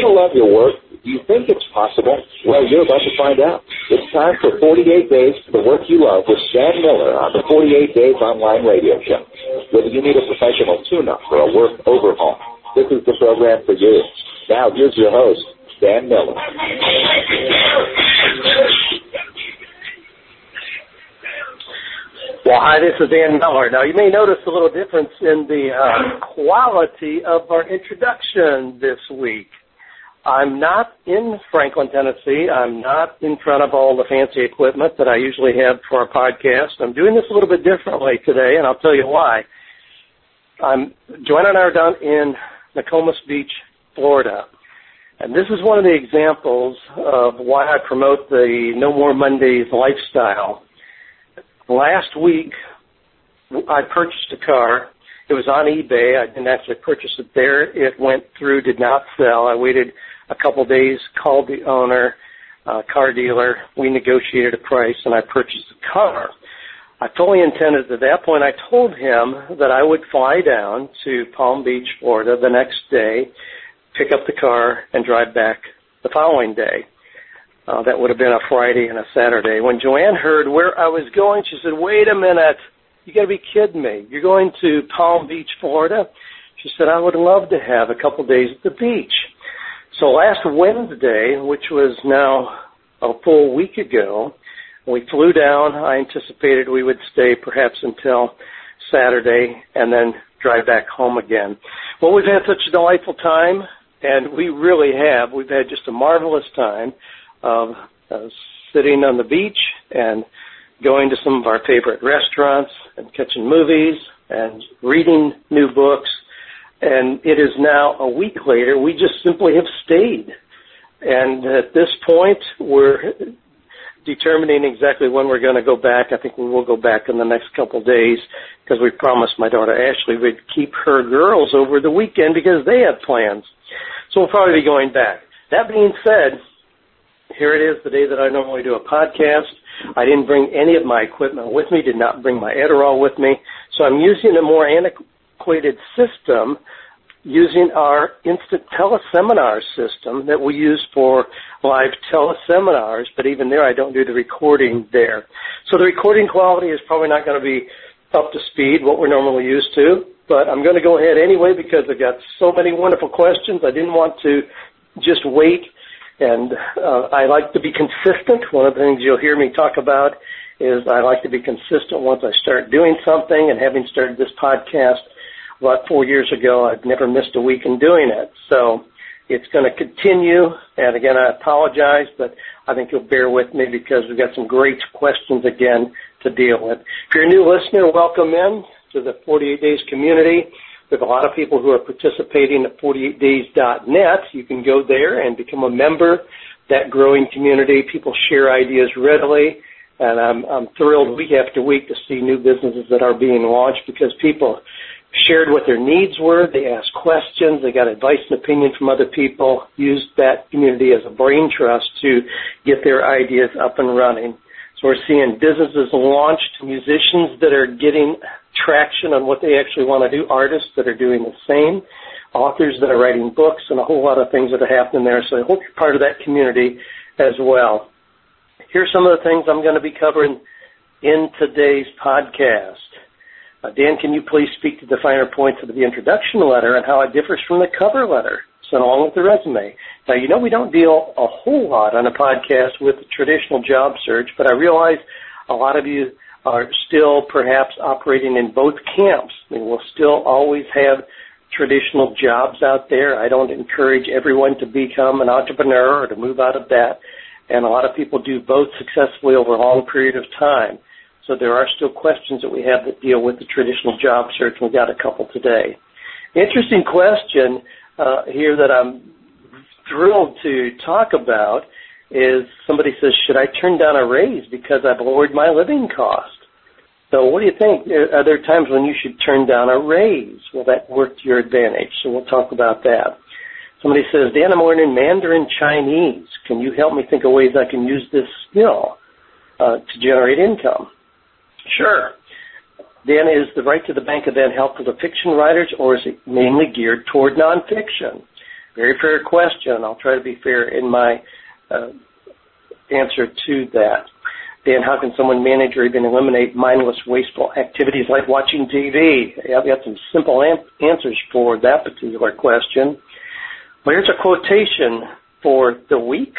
you love your work? Do you think it's possible? Well, you're about to find out. It's time for 48 Days to the Work You Love with Dan Miller on the 48 Days Online Radio Show. Whether you need a professional tune-up or a work overhaul, this is the program for you. Now, here's your host, Dan Miller. Well, hi, this is Dan Miller. Now, you may notice a little difference in the uh, quality of our introduction this week. I'm not in Franklin, Tennessee. I'm not in front of all the fancy equipment that I usually have for a podcast. I'm doing this a little bit differently today, and I'll tell you why. I'm Joanne and I are down in Nokomis Beach, Florida. And this is one of the examples of why I promote the No More Mondays lifestyle. Last week, I purchased a car. It was on eBay. I didn't actually purchase it there. It went through, did not sell. I waited a couple days, called the owner, uh, car dealer. We negotiated a price, and I purchased the car. I fully intended at that point. I told him that I would fly down to Palm Beach, Florida, the next day, pick up the car, and drive back the following day. Uh, that would have been a Friday and a Saturday. When Joanne heard where I was going, she said, "Wait a minute! You got to be kidding me! You're going to Palm Beach, Florida?" She said, "I would love to have a couple days at the beach." So last Wednesday, which was now a full week ago, we flew down. I anticipated we would stay perhaps until Saturday and then drive back home again. Well, we've had such a delightful time, and we really have. We've had just a marvelous time of uh, sitting on the beach and going to some of our favorite restaurants and catching movies and reading new books and it is now a week later. We just simply have stayed. And at this point, we're determining exactly when we're going to go back. I think we will go back in the next couple days because we promised my daughter Ashley we'd keep her girls over the weekend because they have plans. So we'll probably be going back. That being said, here it is, the day that I normally do a podcast. I didn't bring any of my equipment with me, did not bring my Adderall with me, so I'm using a more antiquated system using our instant teleseminar system that we use for live teleseminars, but even there I don't do the recording there. So the recording quality is probably not going to be up to speed, what we're normally used to, but I'm going to go ahead anyway because I've got so many wonderful questions. I didn't want to just wait, and uh, I like to be consistent. One of the things you'll hear me talk about is I like to be consistent once I start doing something, and having started this podcast, about four years ago. I've never missed a week in doing it. So it's going to continue. And again, I apologize, but I think you'll bear with me because we've got some great questions again to deal with. If you're a new listener, welcome in to the 48 Days community. We have a lot of people who are participating at 48days.net. You can go there and become a member. That growing community, people share ideas readily. And I'm, I'm thrilled week after week to see new businesses that are being launched because people shared what their needs were. They asked questions. They got advice and opinion from other people, used that community as a brain trust to get their ideas up and running. So we're seeing businesses launched, musicians that are getting traction on what they actually want to do, artists that are doing the same, authors that are writing books, and a whole lot of things that are happening there. So I hope you're part of that community as well. Here's some of the things I'm going to be covering in today's podcast. Uh, Dan, can you please speak to the finer points of the introduction letter and how it differs from the cover letter sent along with the resume? Now, you know we don't deal a whole lot on a podcast with the traditional job search, but I realize a lot of you are still perhaps operating in both camps. I mean, we'll still always have traditional jobs out there. I don't encourage everyone to become an entrepreneur or to move out of that. And a lot of people do both successfully over a long period of time. So there are still questions that we have that deal with the traditional job search. We've got a couple today. Interesting question uh, here that I'm thrilled to talk about is somebody says, should I turn down a raise because I've lowered my living cost? So what do you think? Are there times when you should turn down a raise? Will that work to your advantage? So we'll talk about that. Somebody says, Dan, I'm learning Mandarin Chinese. Can you help me think of ways I can use this skill uh, to generate income? Sure. Dan, is the Write to the Bank event helpful to fiction writers, or is it mainly geared toward nonfiction? Very fair question. I'll try to be fair in my uh, answer to that. Dan, how can someone manage or even eliminate mindless, wasteful activities like watching TV? I've got some simple an- answers for that particular question. Well, here's a quotation for the week.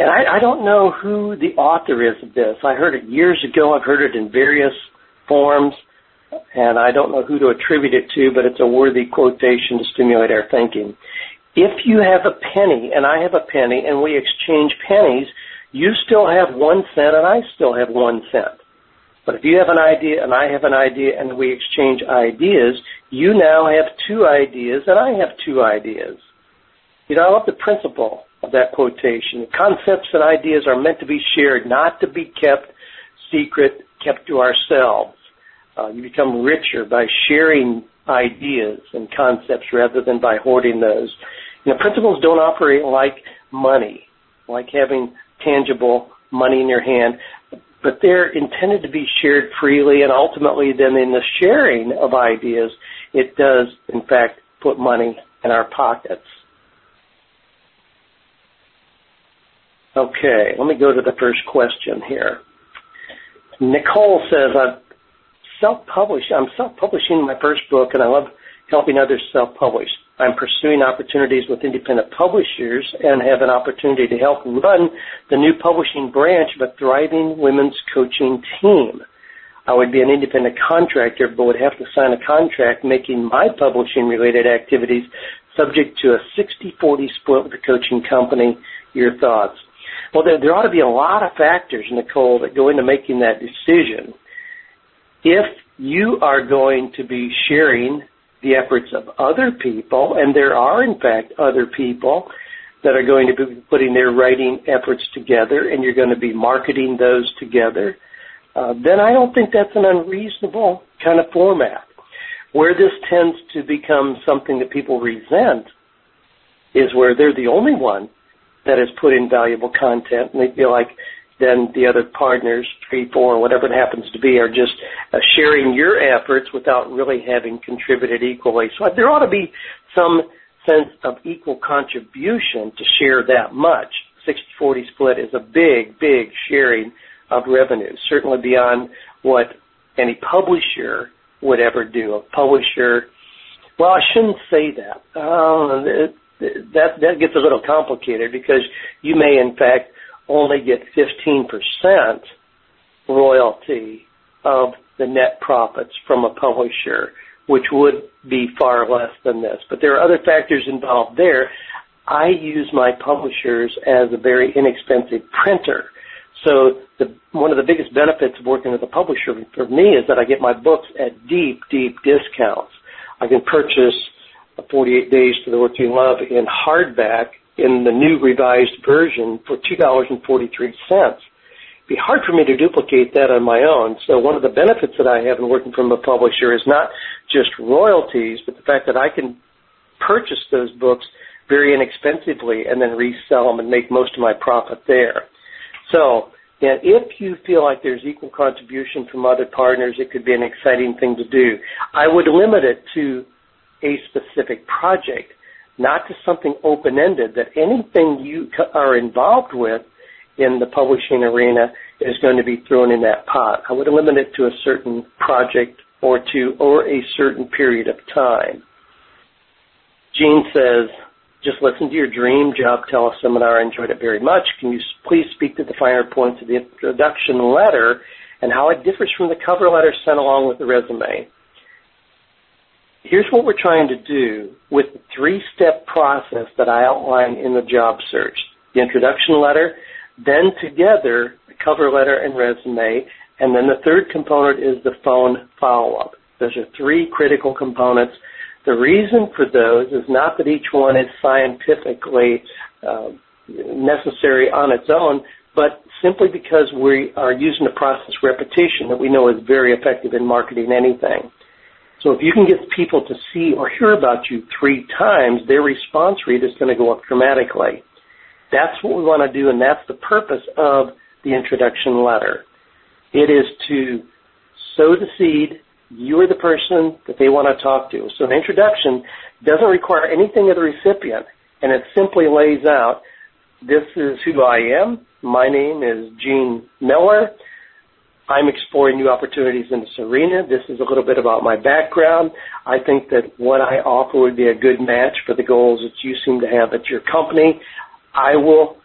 And I, I don't know who the author is of this. I heard it years ago. I've heard it in various forms, and I don't know who to attribute it to, but it's a worthy quotation to stimulate our thinking. If you have a penny and I have a penny and we exchange pennies, you still have one cent and I still have one cent. But if you have an idea and I have an idea and we exchange ideas, you now have two ideas and I have two ideas. You know, I love the principle of that quotation. Concepts and ideas are meant to be shared, not to be kept secret, kept to ourselves. Uh, you become richer by sharing ideas and concepts rather than by hoarding those. You know, principles don't operate like money, like having tangible money in your hand, but they're intended to be shared freely and ultimately then in the sharing of ideas, it does in fact put money in our pockets. Okay, let me go to the first question here. Nicole says, I've self-published, I'm self-publishing my first book and I love helping others self-publish. I'm pursuing opportunities with independent publishers and have an opportunity to help run the new publishing branch of a thriving women's coaching team. I would be an independent contractor, but would have to sign a contract making my publishing related activities subject to a 60-40 split with the coaching company. Your thoughts? Well, there, there ought to be a lot of factors, Nicole, that go into making that decision. If you are going to be sharing the efforts of other people, and there are in fact other people that are going to be putting their writing efforts together, and you're going to be marketing those together, uh, then I don't think that's an unreasonable kind of format. Where this tends to become something that people resent is where they're the only one that has put in valuable content, and they feel like then the other partners, three, four, whatever it happens to be, are just uh, sharing your efforts without really having contributed equally. So there ought to be some sense of equal contribution to share that much. 60-40 split is a big, big sharing of revenue, certainly beyond what any publisher would ever do. A publisher, well, I shouldn't say that. Uh, that that gets a little complicated because you may in fact only get 15% royalty of the net profits from a publisher, which would be far less than this. But there are other factors involved there. I use my publishers as a very inexpensive printer. So the, one of the biggest benefits of working with a publisher for me is that I get my books at deep, deep discounts. I can purchase 48 Days to the Work You Love in hardback in the new revised version for $2.43. It'd be hard for me to duplicate that on my own. So one of the benefits that I have in working from a publisher is not just royalties, but the fact that I can purchase those books very inexpensively and then resell them and make most of my profit there. So, and if you feel like there's equal contribution from other partners, it could be an exciting thing to do. I would limit it to a specific project, not to something open-ended, that anything you are involved with in the publishing arena is going to be thrown in that pot. I would limit it to a certain project or two or a certain period of time. Gene says, just listen to your dream job teleseminar. I enjoyed it very much. Can you please speak to the finer points of the introduction letter and how it differs from the cover letter sent along with the resume? Here's what we're trying to do with the three-step process that I outline in the job search. The introduction letter, then together the cover letter and resume, and then the third component is the phone follow-up. Those are three critical components. The reason for those is not that each one is scientifically uh, necessary on its own, but simply because we are using a process repetition that we know is very effective in marketing anything. So if you can get people to see or hear about you three times, their response rate is going to go up dramatically. That's what we want to do, and that's the purpose of the introduction letter. It is to sow the seed you're the person that they want to talk to. So an introduction doesn't require anything of the recipient, and it simply lays out, this is who I am. My name is Gene Miller. I'm exploring new opportunities in this arena. This is a little bit about my background. I think that what I offer would be a good match for the goals that you seem to have at your company. I will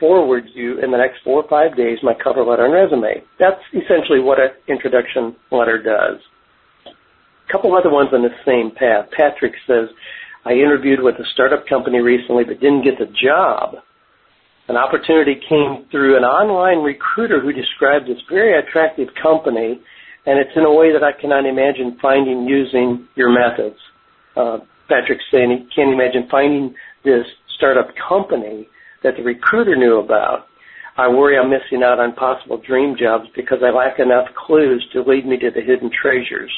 forward you in the next four or five days my cover letter and resume. That's essentially what an introduction letter does. A couple other ones on the same path. Patrick says, I interviewed with a startup company recently but didn't get the job. An opportunity came through an online recruiter who described this very attractive company, and it's in a way that I cannot imagine finding using your methods. Uh, Patrick's saying he can't imagine finding this startup company that the recruiter knew about. I worry I'm missing out on possible dream jobs because I lack enough clues to lead me to the hidden treasures.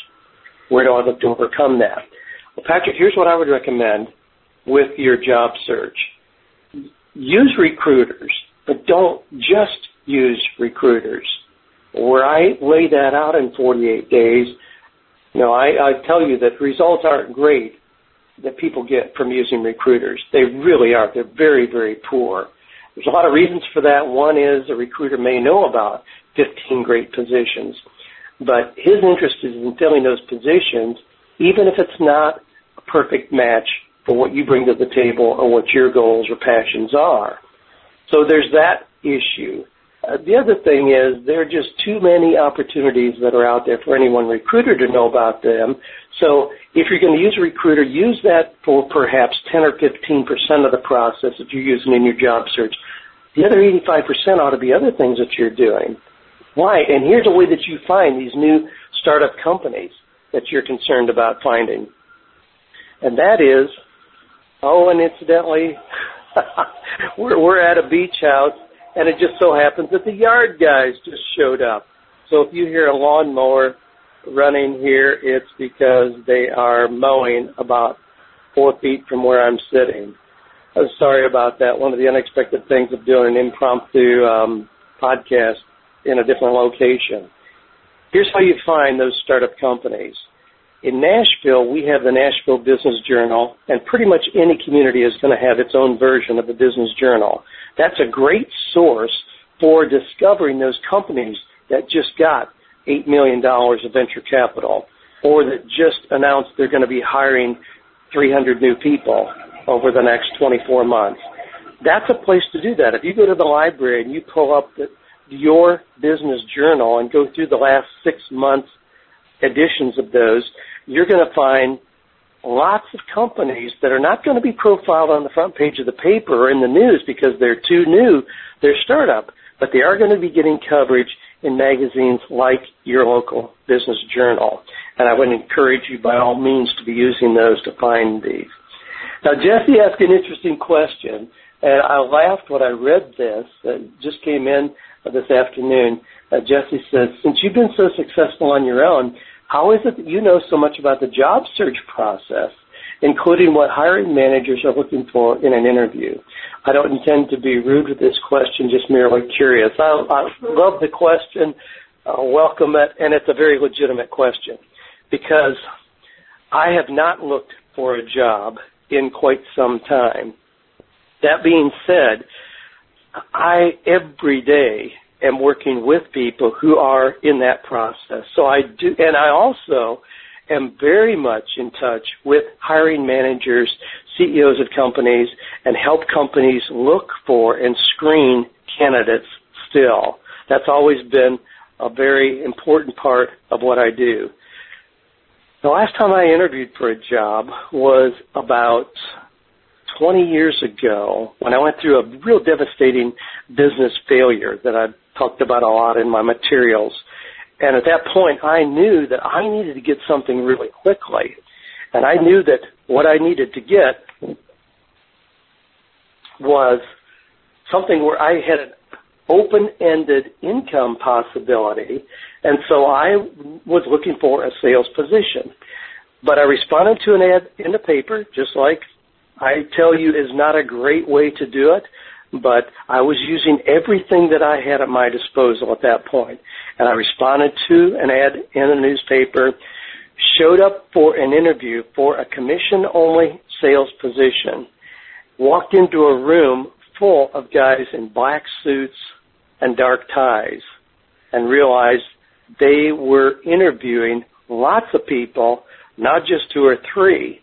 Where do I look to overcome that? Well, Patrick, here's what I would recommend with your job search. Use recruiters, but don't just use recruiters. Where I lay that out in 48 days, you know, I, I tell you that results aren't great that people get from using recruiters. They really are. They're very, very poor. There's a lot of reasons for that. One is a recruiter may know about 15 great positions, but his interest is in filling those positions, even if it's not a perfect match for what you bring to the table or what your goals or passions are. So there's that issue. Uh, the other thing is there are just too many opportunities that are out there for any one recruiter to know about them. So if you're going to use a recruiter, use that for perhaps 10 or 15 percent of the process that you're using in your job search. The other 85 percent ought to be other things that you're doing. Why? And here's a way that you find these new startup companies that you're concerned about finding. And that is, oh, and incidentally, we're, we're at a beach house and it just so happens that the yard guys just showed up. So if you hear a lawnmower running here, it's because they are mowing about four feet from where I'm sitting. I'm sorry about that. One of the unexpected things of doing an impromptu um, podcast in a different location. Here's how you find those startup companies. In Nashville, we have the Nashville Business Journal, and pretty much any community is going to have its own version of the Business Journal. That's a great source for discovering those companies that just got $8 million of venture capital or that just announced they're going to be hiring 300 new people over the next 24 months. That's a place to do that. If you go to the library and you pull up the, your business journal and go through the last six months editions of those, you're going to find lots of companies that are not going to be profiled on the front page of the paper or in the news because they're too new, they're startup, but they are going to be getting coverage in magazines like your local business journal. And I would encourage you by all means to be using those to find these. Now Jesse asked an interesting question and I laughed when I read this. It just came in this afternoon. Uh, Jesse says, since you've been so successful on your own, how is it that you know so much about the job search process, including what hiring managers are looking for in an interview? I don't intend to be rude with this question, just merely curious. I, I love the question, uh, welcome it, and it's a very legitimate question because I have not looked for a job in quite some time. That being said, I every day am working with people who are in that process. So I do, and I also am very much in touch with hiring managers, CEOs of companies, and help companies look for and screen candidates still. That's always been a very important part of what I do. The last time I interviewed for a job was about 20 years ago when I went through a real devastating business failure that I talked about a lot in my materials. And at that point, I knew that I needed to get something really quickly. And I knew that what I needed to get was something where I had an open-ended income possibility. And so I was looking for a sales position. But I responded to an ad in the paper, just like I tell you is not a great way to do it but I was using everything that I had at my disposal at that point. And I responded to an ad in the newspaper, showed up for an interview for a commission only sales position, walked into a room full of guys in black suits and dark ties, and realized they were interviewing lots of people, not just two or three.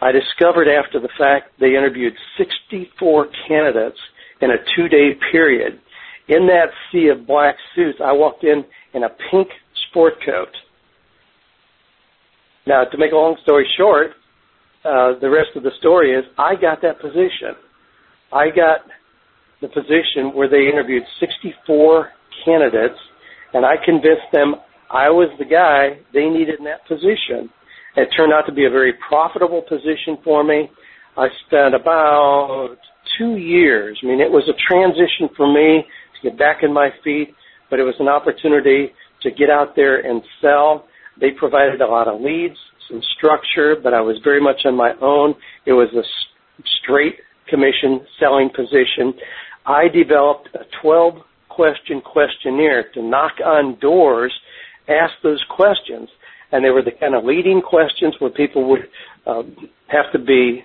I discovered after the fact they interviewed 64 candidates in a two day period. In that sea of black suits, I walked in in a pink sport coat. Now, to make a long story short, uh, the rest of the story is I got that position. I got the position where they interviewed 64 candidates, and I convinced them I was the guy they needed in that position. It turned out to be a very profitable position for me. I spent about two years. I mean, it was a transition for me to get back in my feet, but it was an opportunity to get out there and sell. They provided a lot of leads, some structure, but I was very much on my own. It was a straight commission selling position. I developed a 12 question questionnaire to knock on doors, ask those questions. And they were the kind of leading questions where people would uh, have to be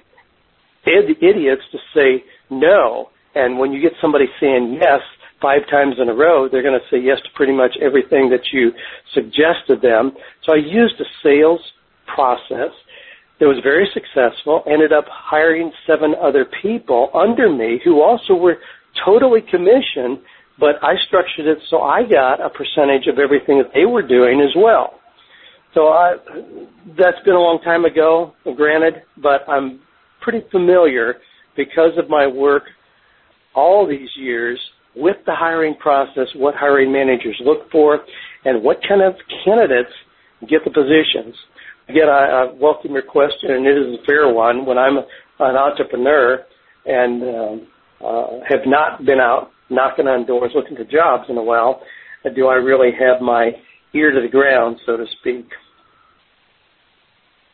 id- idiots to say no. And when you get somebody saying yes five times in a row, they're going to say yes to pretty much everything that you suggested them. So I used a sales process that was very successful, ended up hiring seven other people under me who also were totally commissioned, but I structured it so I got a percentage of everything that they were doing as well. So I, that's been a long time ago, granted, but I'm pretty familiar because of my work all these years with the hiring process, what hiring managers look for, and what kind of candidates get the positions. Again, I, I welcome your question, and it is a fair one. When I'm an entrepreneur and um, uh, have not been out knocking on doors looking for jobs in a while, do I really have my ear to the ground, so to speak?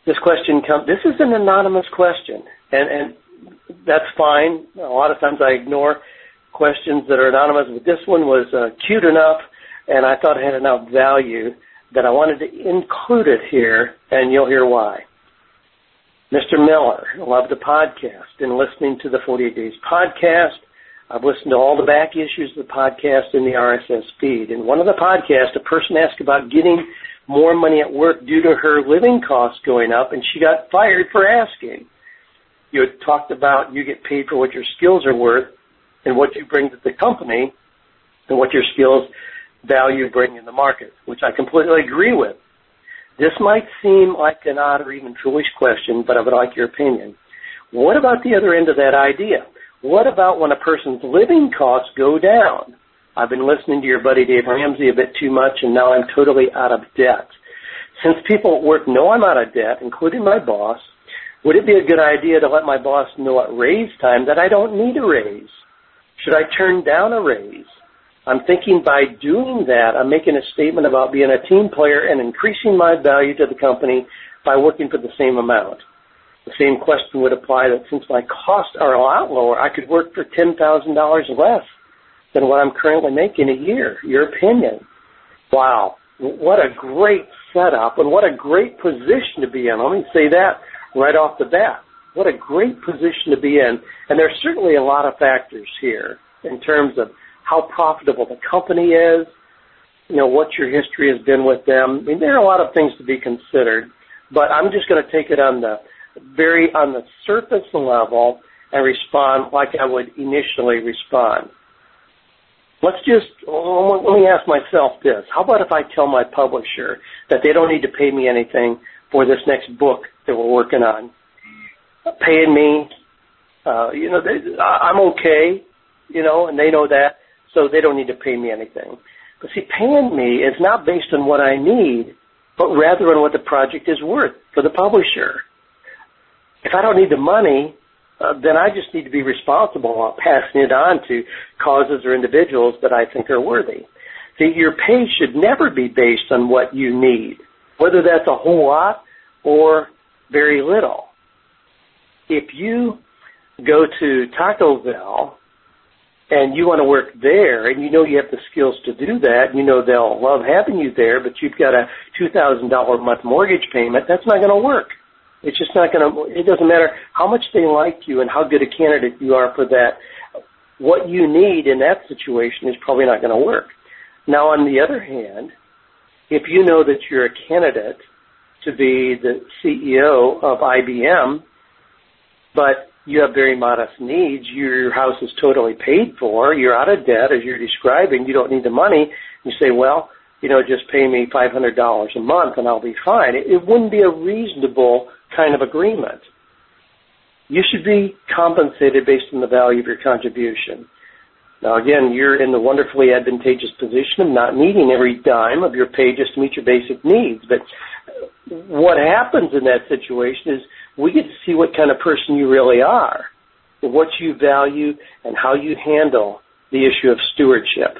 This question comes. This is an anonymous question, and and that's fine. A lot of times I ignore questions that are anonymous, but this one was uh, cute enough, and I thought it had enough value that I wanted to include it here, and you'll hear why. Mr. Miller, love the podcast and listening to the 48 Days podcast. I've listened to all the back issues of the podcast in the RSS feed. In one of the podcasts, a person asked about getting more money at work due to her living costs going up, and she got fired for asking. You had talked about you get paid for what your skills are worth and what you bring to the company and what your skills value bring in the market, which I completely agree with. This might seem like an odd or even foolish question, but I would like your opinion. What about the other end of that idea? What about when a person's living costs go down? I've been listening to your buddy Dave Ramsey a bit too much and now I'm totally out of debt. Since people at work know I'm out of debt, including my boss, would it be a good idea to let my boss know at raise time that I don't need a raise? Should I turn down a raise? I'm thinking by doing that, I'm making a statement about being a team player and increasing my value to the company by working for the same amount. The same question would apply that since my costs are a lot lower, I could work for $10,000 less than what I'm currently making a year. Your opinion. Wow. What a great setup and what a great position to be in. Let me say that right off the bat. What a great position to be in. And there's certainly a lot of factors here in terms of how profitable the company is, you know, what your history has been with them. I mean, there are a lot of things to be considered, but I'm just going to take it on the very, on the surface level and respond like I would initially respond. Let's just, let me ask myself this. How about if I tell my publisher that they don't need to pay me anything for this next book that we're working on? Paying me, uh, you know, they, I'm okay, you know, and they know that so they don't need to pay me anything. But see, paying me is not based on what I need, but rather on what the project is worth for the publisher. If I don't need the money, uh, then I just need to be responsible on passing it on to causes or individuals that I think are worthy. See, your pay should never be based on what you need, whether that's a whole lot or very little. If you go to Taco Bell and you want to work there and you know you have the skills to do that, you know they'll love having you there, but you've got a $2,000 a month mortgage payment, that's not going to work. It's just not going to, it doesn't matter how much they like you and how good a candidate you are for that. What you need in that situation is probably not going to work. Now on the other hand, if you know that you're a candidate to be the CEO of IBM, but you have very modest needs, your house is totally paid for, you're out of debt as you're describing, you don't need the money, you say, well, you know, just pay me $500 a month and I'll be fine. It, wouldn't be a reasonable kind of agreement. You should be compensated based on the value of your contribution. Now again, you're in the wonderfully advantageous position of not needing every dime of your pay just to meet your basic needs. But what happens in that situation is we get to see what kind of person you really are, what you value, and how you handle the issue of stewardship.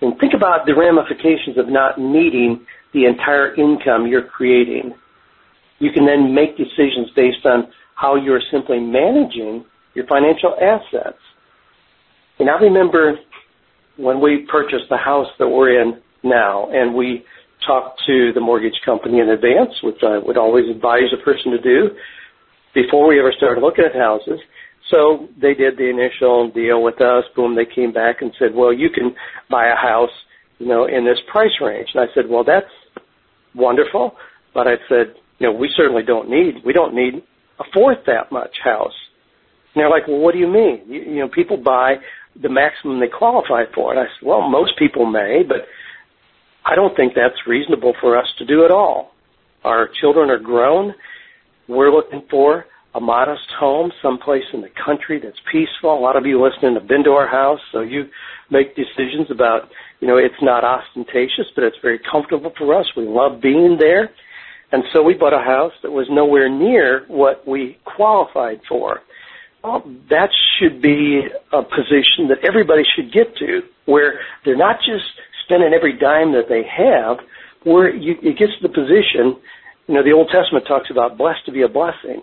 And think about the ramifications of not needing the entire income you're creating. You can then make decisions based on how you're simply managing your financial assets. And I remember when we purchased the house that we're in now, and we talked to the mortgage company in advance, which I would always advise a person to do before we ever started looking at houses. So they did the initial deal with us. Boom, they came back and said, well, you can buy a house, you know, in this price range. And I said, well, that's wonderful. But I said, you know, we certainly don't need, we don't need a fourth that much house. And they're like, well, what do you mean? You, you know, people buy the maximum they qualify for. And I said, well, most people may, but I don't think that's reasonable for us to do at all. Our children are grown. We're looking for a modest home, someplace in the country that's peaceful. A lot of you listening have been to our house, so you make decisions about, you know, it's not ostentatious, but it's very comfortable for us. We love being there. And so we bought a house that was nowhere near what we qualified for. That should be a position that everybody should get to, where they're not just spending every dime that they have, where you, it gets to the position, you know, the Old Testament talks about blessed to be a blessing.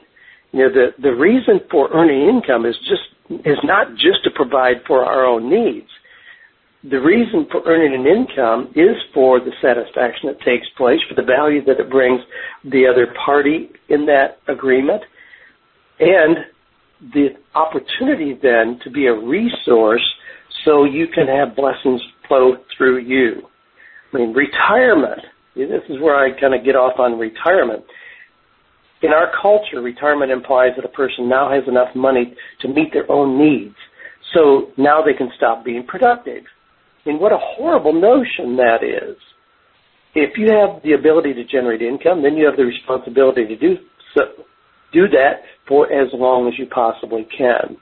You know, the, the reason for earning income is just, is not just to provide for our own needs. The reason for earning an income is for the satisfaction that takes place, for the value that it brings the other party in that agreement, and the opportunity then to be a resource so you can have blessings flow through you. I mean, retirement, this is where I kind of get off on retirement. In our culture, retirement implies that a person now has enough money to meet their own needs. So now they can stop being productive. I mean, what a horrible notion that is. If you have the ability to generate income, then you have the responsibility to do so, do that for as long as you possibly can.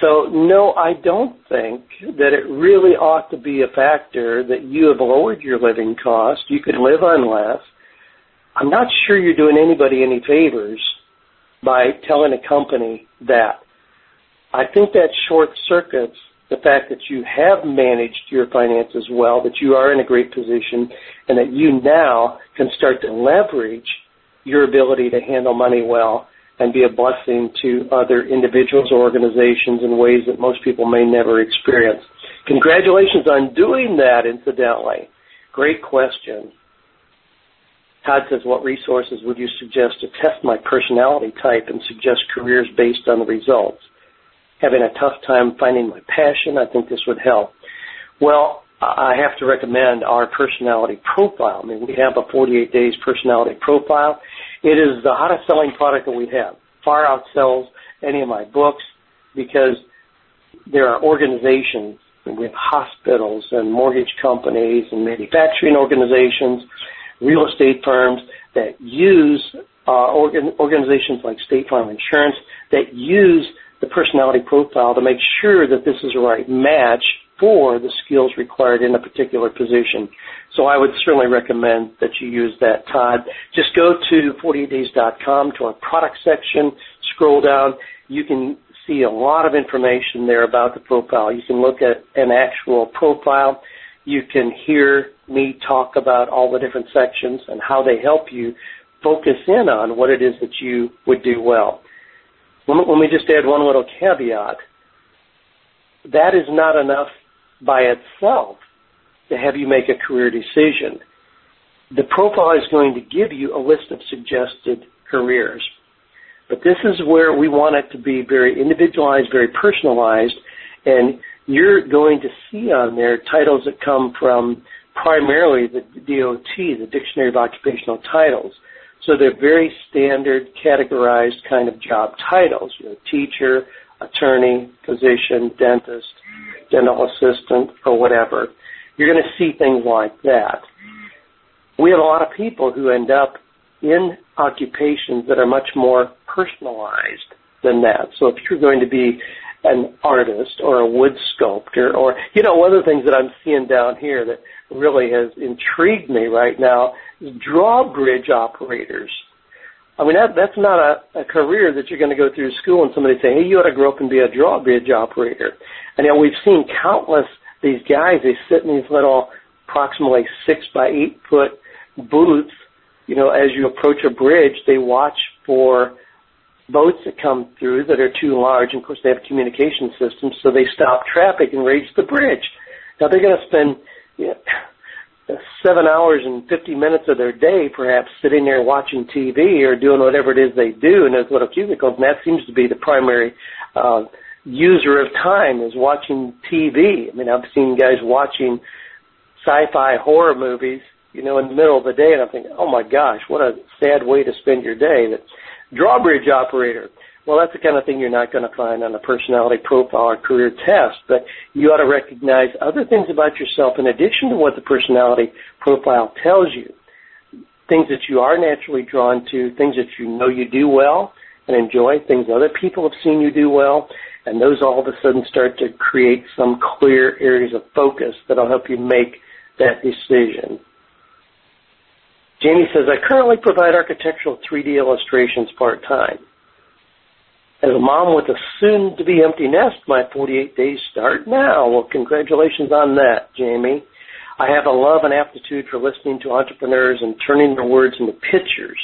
So no, I don't think that it really ought to be a factor that you have lowered your living cost. You could live on less. I'm not sure you're doing anybody any favors by telling a company that. I think that short circuits the fact that you have managed your finances well, that you are in a great position, and that you now can start to leverage your ability to handle money well and be a blessing to other individuals or organizations in ways that most people may never experience. Congratulations on doing that, incidentally. Great question. Todd says, what resources would you suggest to test my personality type and suggest careers based on the results? having a tough time finding my passion, I think this would help. Well, I have to recommend our personality profile. I mean, we have a 48 days personality profile. It is the hottest selling product that we have. Far outsells any of my books because there are organizations, have hospitals and mortgage companies and manufacturing organizations, real estate firms that use uh, organ- organizations like State Farm Insurance that use the personality profile to make sure that this is the right match for the skills required in a particular position. So I would certainly recommend that you use that, Todd. Just go to 48days.com to our product section, scroll down. You can see a lot of information there about the profile. You can look at an actual profile. You can hear me talk about all the different sections and how they help you focus in on what it is that you would do well. Let me just add one little caveat. that is not enough by itself to have you make a career decision. The profile is going to give you a list of suggested careers. But this is where we want it to be very individualized, very personalized, and you're going to see on there titles that come from primarily the DOT, the Dictionary of Occupational Titles. So they're very standard, categorized kind of job titles. You know, teacher, attorney, physician, dentist, dental assistant, or whatever. You're going to see things like that. We have a lot of people who end up in occupations that are much more personalized than that. So if you're going to be an artist or a wood sculptor or, you know, one of the things that I'm seeing down here that really has intrigued me right now is drawbridge operators. I mean, that, that's not a, a career that you're going to go through school and somebody say, hey, you ought to grow up and be a drawbridge operator. And you know, we've seen countless these guys, they sit in these little approximately six by eight foot booths. You know, as you approach a bridge, they watch for boats that come through that are too large. And of course, they have communication systems, so they stop traffic and raise the bridge. Now they're going to spend you know, seven hours and 50 minutes of their day perhaps sitting there watching TV or doing whatever it is they do in those little cubicles, and that seems to be the primary uh, user of time is watching TV. I mean, I've seen guys watching sci-fi horror movies, you know, in the middle of the day, and I'm thinking, oh my gosh, what a sad way to spend your day. That drawbridge operator. Well, that's the kind of thing you're not going to find on a personality profile or career test, but you ought to recognize other things about yourself in addition to what the personality profile tells you. Things that you are naturally drawn to, things that you know you do well and enjoy, things other people have seen you do well, and those all of a sudden start to create some clear areas of focus that'll help you make that decision. Jamie says, I currently provide architectural 3D illustrations part-time. As a mom with a soon-to-be empty nest, my 48 days start now. Well, congratulations on that, Jamie. I have a love and aptitude for listening to entrepreneurs and turning their words into pictures,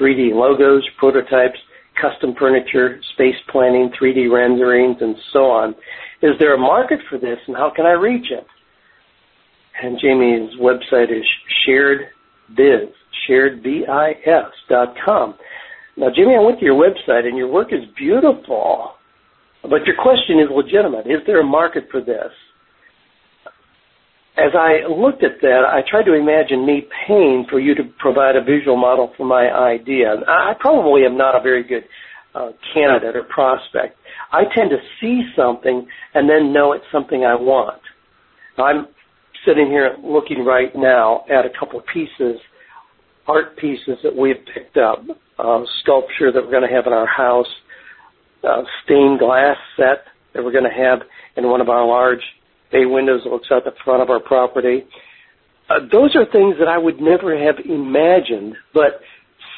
3D logos, prototypes, custom furniture, space planning, 3D renderings, and so on. Is there a market for this, and how can I reach it? And Jamie's website is sharedbiz, sharedbis.com. Now, Jamie, I went to your website, and your work is beautiful, but your question is legitimate. Is there a market for this? As I looked at that, I tried to imagine me paying for you to provide a visual model for my idea. I probably am not a very good uh, candidate or prospect. I tend to see something and then know it's something I want. I'm sitting here looking right now at a couple of pieces, art pieces that we've picked up, uh, sculpture that we're going to have in our house, uh, stained glass set that we're going to have in one of our large bay windows that looks out the front of our property. Uh, those are things that I would never have imagined, but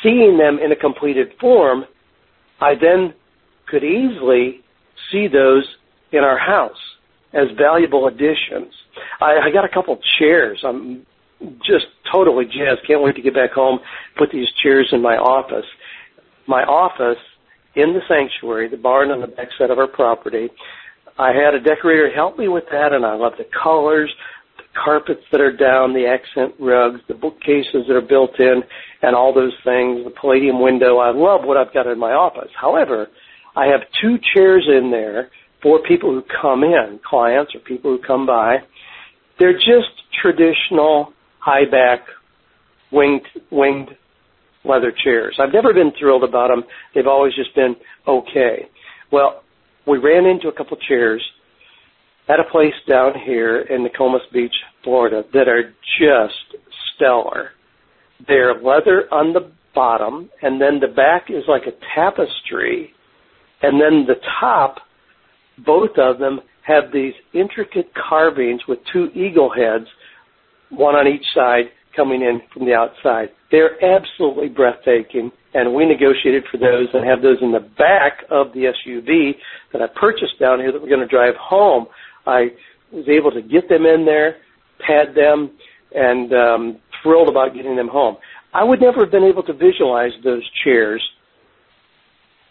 seeing them in a completed form, I then could easily see those in our house as valuable additions. I, I got a couple chairs. I'm just totally jazzed. Can't wait to get back home, put these chairs in my office. My office in the sanctuary, the barn on the back side of our property, I had a decorator help me with that, and I love the colors, the carpets that are down, the accent rugs, the bookcases that are built in, and all those things, the Palladian window. I love what I've got in my office. However, I have two chairs in there for people who come in, clients or people who come by. They're just traditional high back winged winged leather chairs. I've never been thrilled about them. They've always just been okay. Well, we ran into a couple chairs at a place down here in Nokomis Beach, Florida, that are just stellar. They're leather on the bottom, and then the back is like a tapestry, and then the top, both of them have these intricate carvings with two eagle heads, one on each side, coming in from the outside. They're absolutely breathtaking, and we negotiated for those and have those in the back of the SUV that I purchased down here that we're going to drive home. I was able to get them in there, pad them, and um, thrilled about getting them home. I would never have been able to visualize those chairs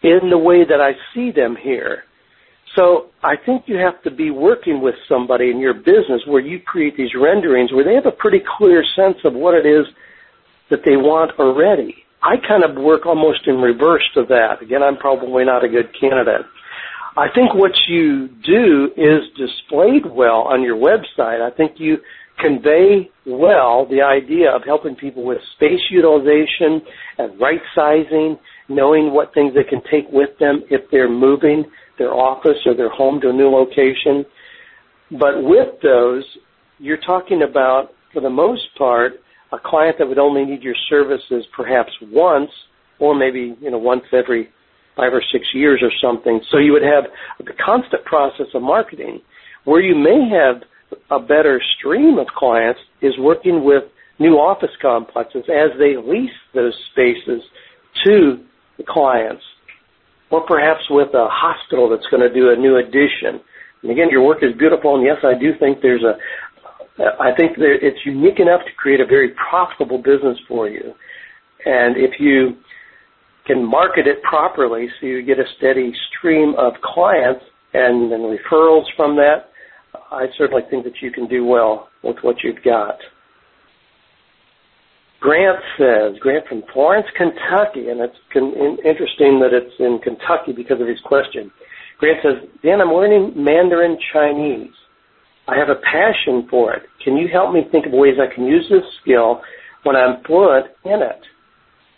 in the way that I see them here. So I think you have to be working with somebody in your business where you create these renderings where they have a pretty clear sense of what it is that they want already. I kind of work almost in reverse to that. Again, I'm probably not a good candidate. I think what you do is displayed well on your website. I think you convey well the idea of helping people with space utilization and right sizing, knowing what things they can take with them if they're moving their office or their home to a new location. But with those, you're talking about, for the most part, a client that would only need your services perhaps once or maybe, you know, once every five or six years or something. So you would have the constant process of marketing. Where you may have a better stream of clients is working with new office complexes as they lease those spaces to the clients or perhaps with a hospital that's going to do a new addition. And again, your work is beautiful, and yes, I do think there's a, I think that it's unique enough to create a very profitable business for you. And if you can market it properly so you get a steady stream of clients and then referrals from that, I certainly think that you can do well with what you've got. Grant says, Grant from Florence, Kentucky, and it's con- interesting that it's in Kentucky because of his question. Grant says, Dan, I'm learning Mandarin Chinese. I have a passion for it. Can you help me think of ways I can use this skill when I'm fluent in it?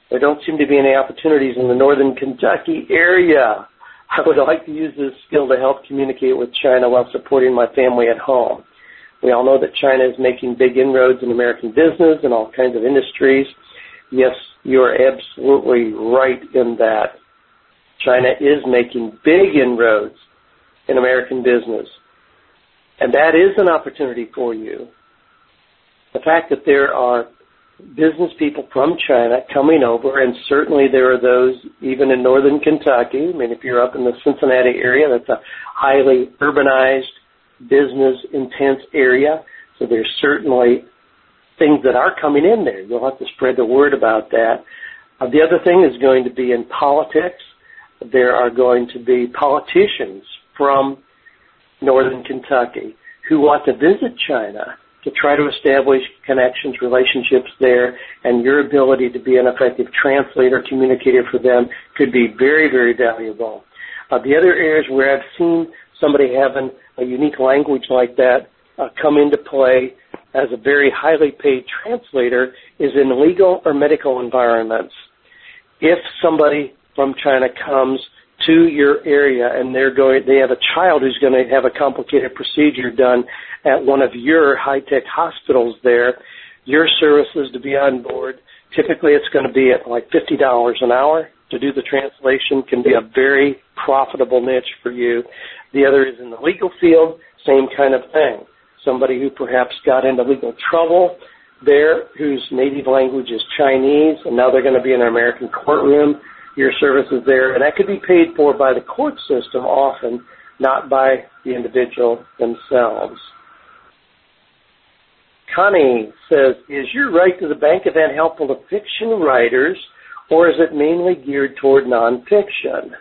There don't seem to be any opportunities in the northern Kentucky area. I would like to use this skill to help communicate with China while supporting my family at home. We all know that China is making big inroads in American business and all kinds of industries. Yes, you're absolutely right in that. China is making big inroads in American business. And that is an opportunity for you. The fact that there are business people from China coming over, and certainly there are those even in northern Kentucky. I mean, if you're up in the Cincinnati area, that's a highly urbanized business intense area. So there's certainly things that are coming in there. You'll have to spread the word about that. Uh, the other thing is going to be in politics. There are going to be politicians from northern Kentucky who want to visit China to try to establish connections, relationships there, and your ability to be an effective translator, communicator for them could be very, very valuable. Uh, the other areas where I've seen somebody having a unique language like that uh, come into play as a very highly paid translator is in legal or medical environments. If somebody from China comes to your area and they're going, they have a child who's going to have a complicated procedure done at one of your high-tech hospitals there, your services to be on board, typically it's going to be at like $50 an hour to do the translation can be a very profitable niche for you. The other is in the legal field, same kind of thing. Somebody who perhaps got into legal trouble there, whose native language is Chinese, and now they're going to be in an American courtroom. Your services there, and that could be paid for by the court system often, not by the individual themselves. Connie says, is your Write to the Bank event helpful to fiction writers, or is it mainly geared toward nonfiction?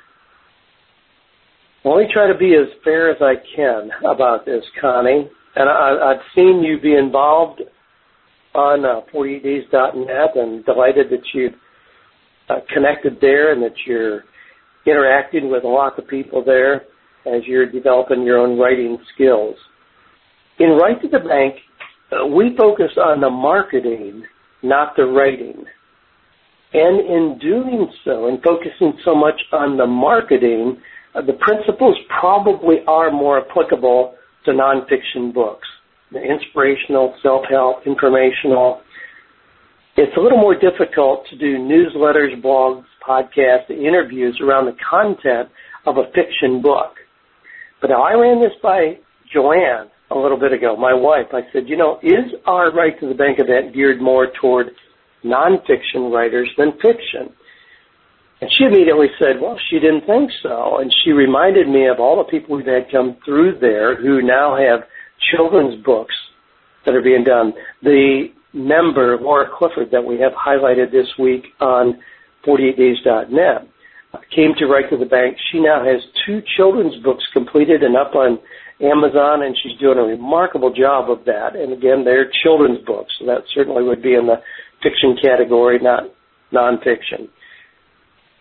Let me try to be as fair as I can about this, Connie. And I, have seen you be involved on uh, 48days.net and delighted that you've uh, connected there and that you're interacting with a lot of people there as you're developing your own writing skills. In Write to the Bank, uh, we focus on the marketing, not the writing. And in doing so, and focusing so much on the marketing, uh, the principles probably are more applicable to nonfiction books. The inspirational, self-help, informational. It's a little more difficult to do newsletters, blogs, podcasts, interviews around the content of a fiction book. But I ran this by Joanne a little bit ago, my wife. I said, you know, is our Write to the Bank event geared more toward nonfiction writers than fiction? And she immediately said, well, she didn't think so. And she reminded me of all the people we've had come through there who now have children's books that are being done. The member, Laura Clifford, that we have highlighted this week on 48days.net, came to Write to the Bank. She now has two children's books completed and up on Amazon, and she's doing a remarkable job of that. And again, they're children's books, so that certainly would be in the fiction category, not nonfiction.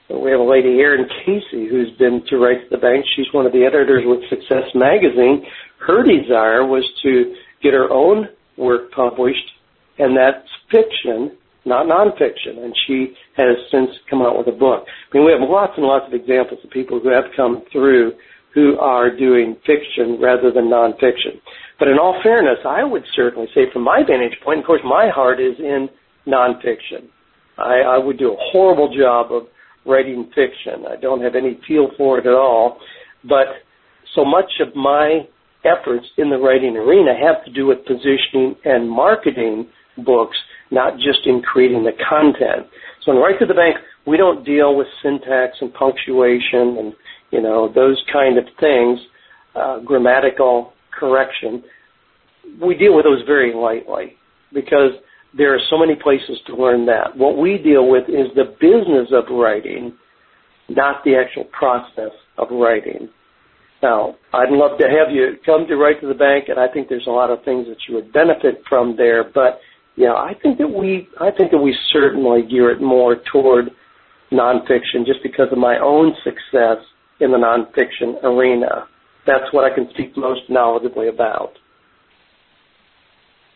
We have a lady, Erin Casey, who's been to Write to the Bank. She's one of the editors with Success Magazine. Her desire was to get her own work published, and that's fiction, not nonfiction. And she has since come out with a book. I mean, we have lots and lots of examples of people who have come through who are doing fiction rather than nonfiction. But in all fairness, I would certainly say from my vantage point, of course, my heart is in nonfiction. I, I would do a horrible job of writing fiction. I don't have any feel for it at all. But so much of my efforts in the writing arena have to do with positioning and marketing books, not just in creating the content. So in Write to the Bank, we don't deal with syntax and punctuation and, you know, those kind of things, uh, grammatical correction. We deal with those very lightly because there are so many places to learn that. What we deal with is the business of writing, not the actual process of writing. Now, I'd love to have you come to Write to the Bank, and I think there's a lot of things that you would benefit from there. But yeah, I think that we, I think that we certainly gear it more toward nonfiction, just because of my own success in the nonfiction arena. That's what I can speak most knowledgeably about.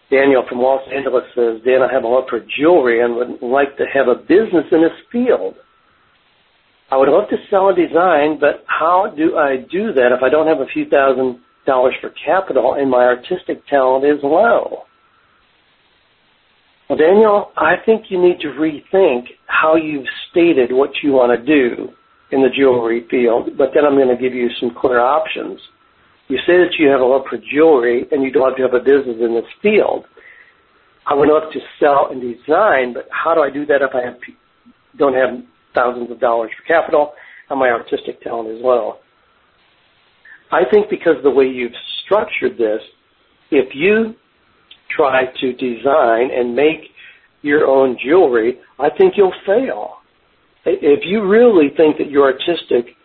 Daniel from Los Angeles says, Dan, I have a love for jewelry and would like to have a business in this field. I would love to sell and design, but how do I do that if I don't have a few thousand dollars for capital and my artistic talent is low? Well, Daniel, I think you need to rethink how you've stated what you want to do in the jewelry field, but then I'm going to give you some clear options. You say that you have a love for jewelry and you'd love to have a business in this field. I would love to sell and design, but how do I do that if I have, don't have thousands of dollars for capital and my artistic talent is low? I think because of the way you've structured this, if you try to design and make your own jewelry, I think you'll fail. If you really think that your artistic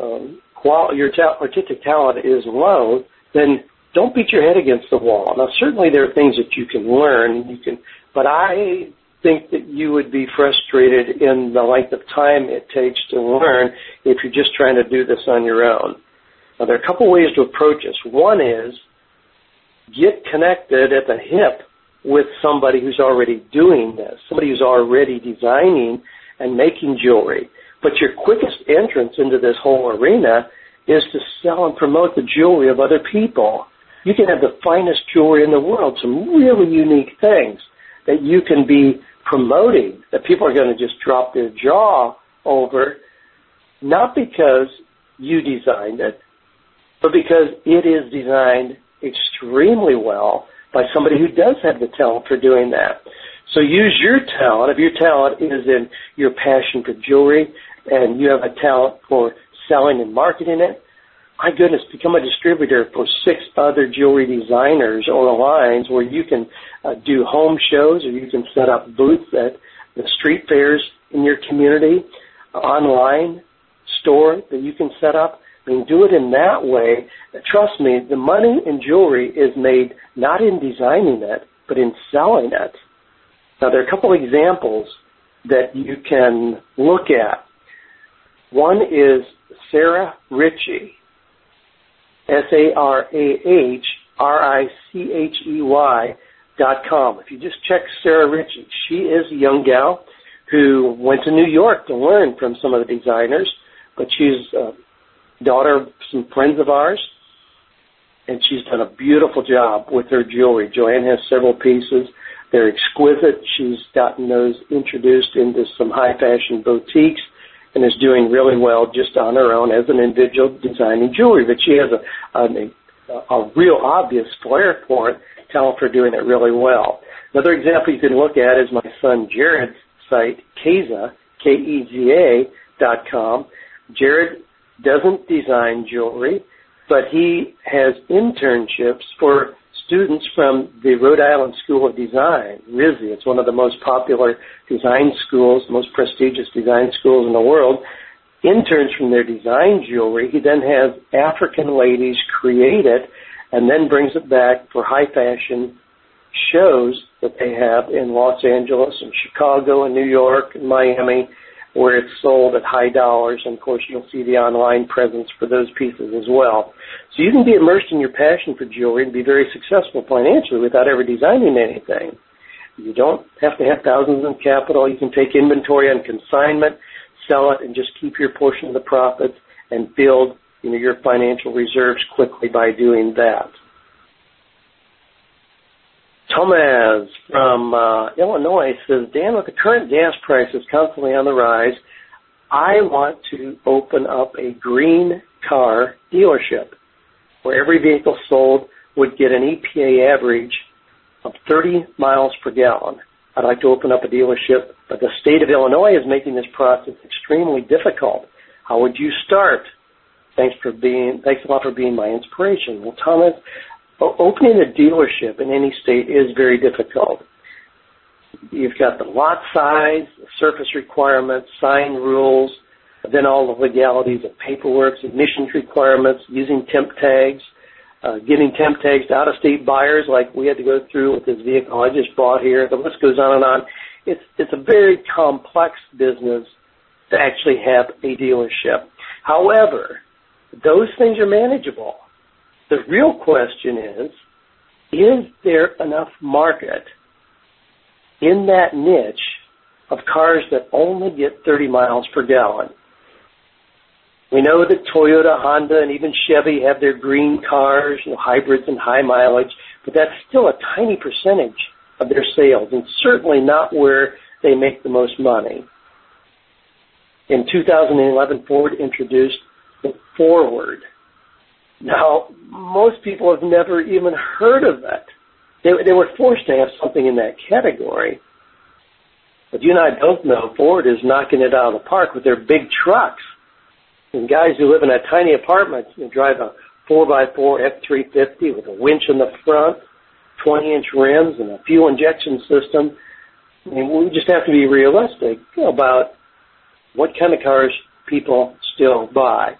um, qual- your ta- artistic talent is low, then don't beat your head against the wall. Now, certainly there are things that you can learn. You can, but I think that you would be frustrated in the length of time it takes to learn if you're just trying to do this on your own. Now, there are a couple ways to approach this. One is get connected at the hip with somebody who's already doing this, somebody who's already designing and making jewelry. But your quickest entrance into this whole arena is to sell and promote the jewelry of other people. You can have the finest jewelry in the world, some really unique things that you can be promoting that people are going to just drop their jaw over, not because you designed it, but because it is designed extremely well by somebody who does have the talent for doing that. So use your talent. If your talent is in your passion for jewelry, and you have a talent for selling and marketing it, my goodness, become a distributor for six other jewelry designers or lines where you can uh, do home shows or you can set up booths at the street fairs in your community, online store that you can set up. I mean, do it in that way. Trust me, the money in jewelry is made not in designing it, but in selling it. Now, there are a couple examples that you can look at one is Sarah Richey, S-A-R-A-H-R-I-C-H-E-Y dot com. If you just check Sarah Richey, she is a young gal who went to New York to learn from some of the designers, but she's a daughter of some friends of ours, and she's done a beautiful job with her jewelry. Joanne has several pieces. They're exquisite. She's gotten those introduced into some high fashion boutiques and is doing really well just on her own as an individual designing jewelry. But she has a, a, a real obvious flair for it, talent for doing it really well. Another example you can look at is my son Jared's site, Keza, K-E-Z-A dot com. Jared doesn't design jewelry, but he has internships for students from the Rhode Island School of Design, RISD. It's one of the most popular design schools, most prestigious design schools in the world. interns from their design jewelry. He then has African ladies create it and then brings it back for high fashion shows that they have in Los Angeles and Chicago and New York and Miami where it's sold at high dollars. And of course, you'll see the online presence for those pieces as well. So you can be immersed in your passion for jewelry and be very successful financially without ever designing anything. You don't have to have thousands in capital. You can take inventory on consignment, sell it, and just keep your portion of the profits and build you know, your financial reserves quickly by doing that. Tomaz from uh, Illinois says, Dan, with the current gas prices constantly on the rise, I want to open up a green car dealership where every vehicle sold would get an EPA average of 30 miles per gallon. I'd like to open up a dealership, but the state of Illinois is making this process extremely difficult. How would you start? Thanks for being, thanks a lot for being my inspiration. Well, Thomas, opening a dealership in any state is very difficult. You've got the lot size, the surface requirements, sign rules, then all the legalities of paperwork, emissions requirements, using temp tags, uh, getting temp tags to out-of-state buyers like we had to go through with this vehicle I just bought here. The list goes on and on. It's it's a very complex business to actually have a dealership. However, those things are manageable. The real question is, is there enough market in that niche of cars that only get 30 miles per gallon? We know that Toyota, Honda, and even Chevy have their green cars, you know, hybrids and high mileage, but that's still a tiny percentage of their sales and certainly not where they make the most money. In 2011, Ford introduced the Forward, now, most people have never even heard of that. They, they were forced to have something in that category. But you and I both know Ford is knocking it out of the park with their big trucks. And guys who live in a tiny apartment you drive a 4x4 F-350 with a winch in the front, 20-inch rims, and a fuel injection system. I mean, we just have to be realistic about what kind of cars people still buy.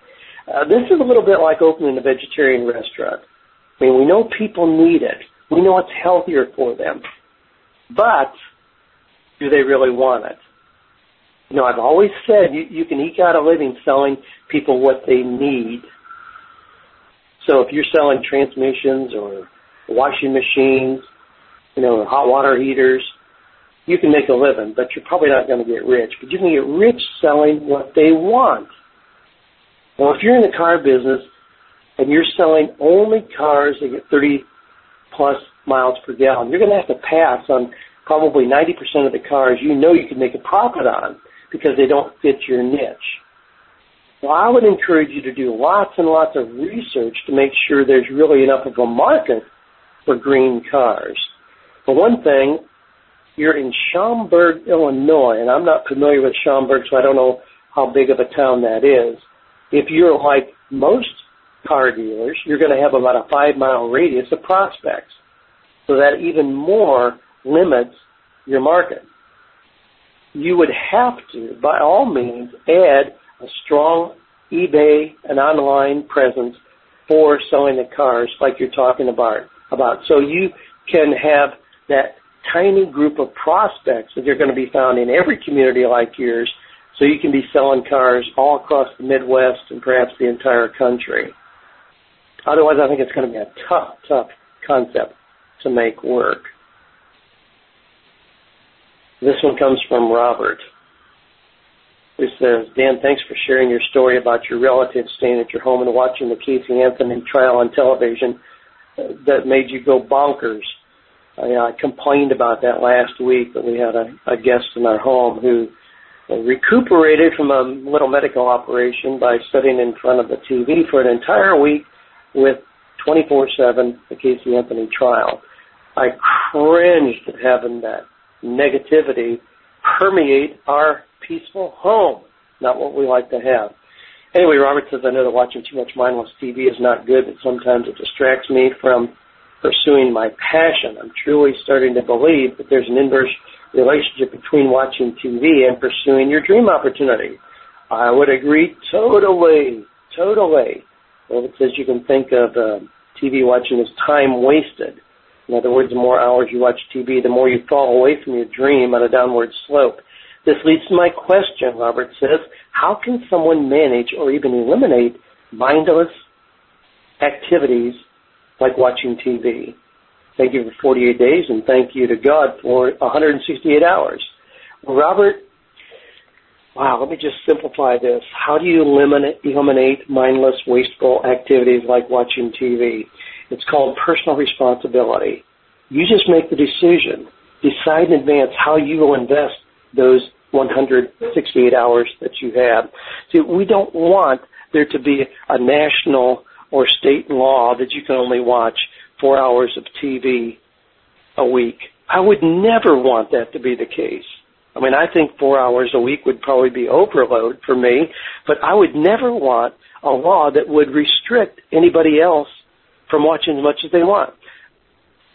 Uh, this is a little bit like opening a vegetarian restaurant. I mean, we know people need it. We know it's healthier for them. But do they really want it? You know, I've always said you, you can eke out a living selling people what they need. So if you're selling transmissions or washing machines, you know, hot water heaters, you can make a living, but you're probably not going to get rich. But you can get rich selling what they want. Well, if you're in the car business and you're selling only cars that get 30 plus miles per gallon, you're going to have to pass on probably 90% of the cars you know you can make a profit on because they don't fit your niche. Well, I would encourage you to do lots and lots of research to make sure there's really enough of a market for green cars. For one thing, you're in Schaumburg, Illinois, and I'm not familiar with Schaumburg, so I don't know how big of a town that is. If you're like most car dealers, you're going to have about a five mile radius of prospects. So that even more limits your market. You would have to, by all means, add a strong eBay and online presence for selling the cars like you're talking about. about. So you can have that tiny group of prospects that are going to be found in every community like yours you can be selling cars all across the Midwest and perhaps the entire country. Otherwise, I think it's going to be a tough, tough concept to make work. This one comes from Robert, who says, Dan, thanks for sharing your story about your relative staying at your home and watching the Casey Anthony trial on television that made you go bonkers. I, I complained about that last week, but we had a, a guest in our home who recuperated from a little medical operation by sitting in front of the TV for an entire week with 24-7 the Casey Anthony trial. I cringed at having that negativity permeate our peaceful home. Not what we like to have. Anyway, Robert says, I know that watching too much mindless TV is not good, but sometimes it distracts me from pursuing my passion. I'm truly starting to believe that there's an inverse relationship between watching TV and pursuing your dream opportunity. I would agree totally, totally. Well, it says you can think of uh, TV watching as time wasted. In other words, the more hours you watch TV, the more you fall away from your dream on a downward slope. This leads to my question, Robert says, how can someone manage or even eliminate mindless activities like watching TV? Thank you for 48 days and thank you to God for 168 hours. Robert, wow, let me just simplify this. How do you eliminate, eliminate mindless, wasteful activities like watching TV? It's called personal responsibility. You just make the decision. Decide in advance how you will invest those 168 hours that you have. See, we don't want there to be a national or state law that you can only watch four hours of TV a week. I would never want that to be the case. I mean, I think four hours a week would probably be overload for me, but I would never want a law that would restrict anybody else from watching as much as they want.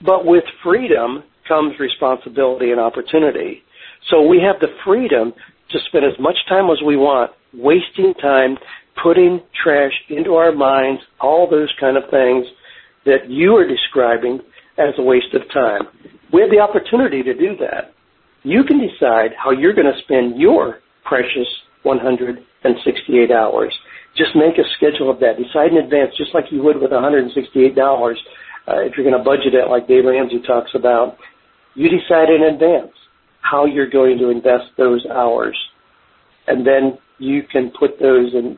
But with freedom comes responsibility and opportunity. So we have the freedom to spend as much time as we want wasting time putting trash into our minds, all those kind of things that you are describing as a waste of time. We have the opportunity to do that. You can decide how you're going to spend your precious 168 hours. Just make a schedule of that. Decide in advance, just like you would with $168. Uh, if you're going to budget it like Dave Ramsey talks about, you decide in advance how you're going to invest those hours. And then you can put those in,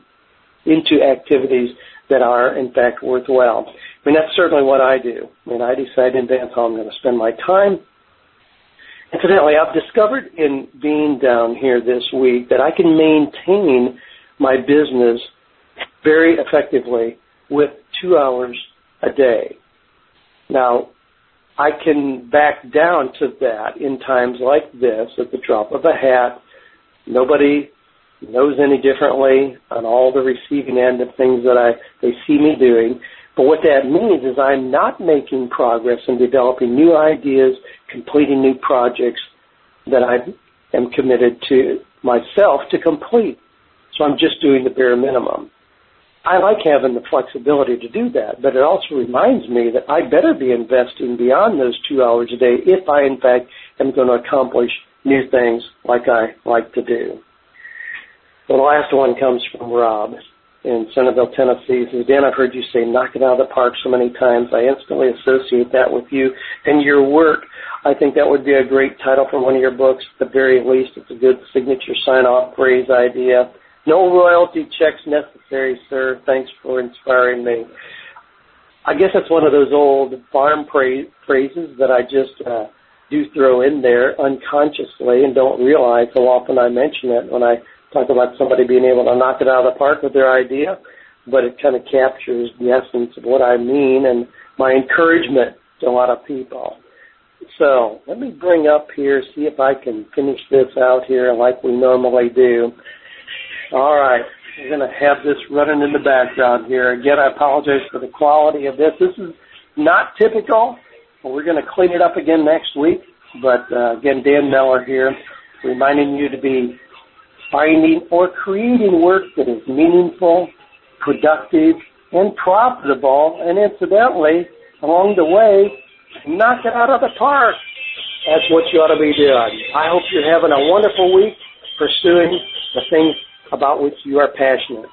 into activities that are in fact worthwhile. I mean, that's certainly what I do. I mean, I decide in advance how I'm going to spend my time. Incidentally, I've discovered in being down here this week that I can maintain my business very effectively with two hours a day. Now, I can back down to that in times like this at the drop of a hat. Nobody knows any differently on all the receiving end of things that I they see me doing. But what that means is I'm not making progress in developing new ideas, completing new projects that I am committed to myself to complete. So I'm just doing the bare minimum. I like having the flexibility to do that, but it also reminds me that I better be investing beyond those two hours a day if I, in fact, am going to accomplish new things like I like to do. The last one comes from Rob in Centerville, Tennessee. He says, Dan, I've heard you say knock it out of the park so many times. I instantly associate that with you and your work. I think that would be a great title for one of your books. At the very least, it's a good signature sign-off phrase idea. No royalty checks necessary, sir. Thanks for inspiring me. I guess that's one of those old farm pra- phrases that I just uh, do throw in there unconsciously and don't realize how often I mention it when I talk about somebody being able to knock it out of the park with their idea. But it kind of captures the essence of what I mean and my encouragement to a lot of people. So let me bring up here, see if I can finish this out here like we normally do. All right. We're going to have this running in the background here. Again, I apologize for the quality of this. This is not typical. But we're going to clean it up again next week. But uh, again, Dan Miller here, reminding you to be finding or creating work that is meaningful, productive, and profitable. And incidentally, along the way, knock it out of the park. That's what you ought to be doing. I hope you're having a wonderful week pursuing the things about which you are passionate.